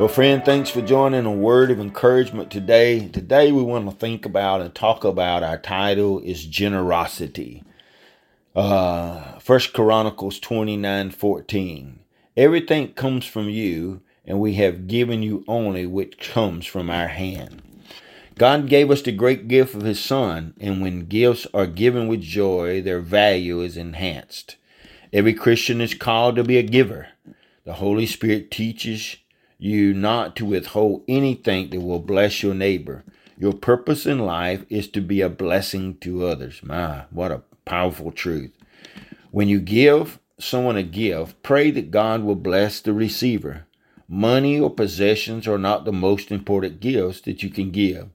Well, friend, thanks for joining a word of encouragement today. Today, we want to think about and talk about our title is generosity. Uh, First Chronicles 29 14. Everything comes from you, and we have given you only which comes from our hand. God gave us the great gift of His Son, and when gifts are given with joy, their value is enhanced. Every Christian is called to be a giver. The Holy Spirit teaches you not to withhold anything that will bless your neighbor. Your purpose in life is to be a blessing to others. My, what a powerful truth. When you give someone a gift, pray that God will bless the receiver. Money or possessions are not the most important gifts that you can give.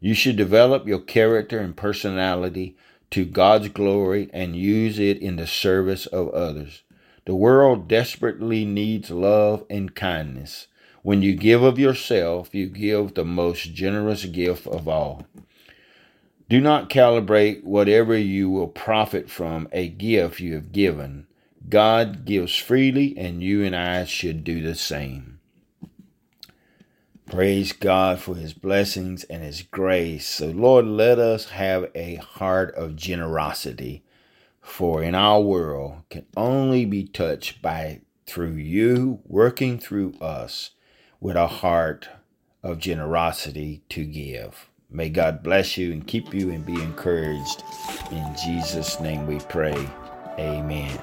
You should develop your character and personality to God's glory and use it in the service of others. The world desperately needs love and kindness. When you give of yourself, you give the most generous gift of all. Do not calibrate whatever you will profit from a gift you have given. God gives freely, and you and I should do the same. Praise God for his blessings and his grace. So, Lord, let us have a heart of generosity, for in our world can only be touched by through you working through us with a heart of generosity to give. May God bless you and keep you and be encouraged. In Jesus' name we pray. Amen.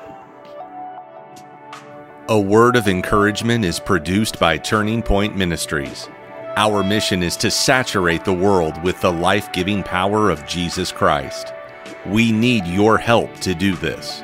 A word of encouragement is produced by Turning Point Ministries. Our mission is to saturate the world with the life giving power of Jesus Christ. We need your help to do this.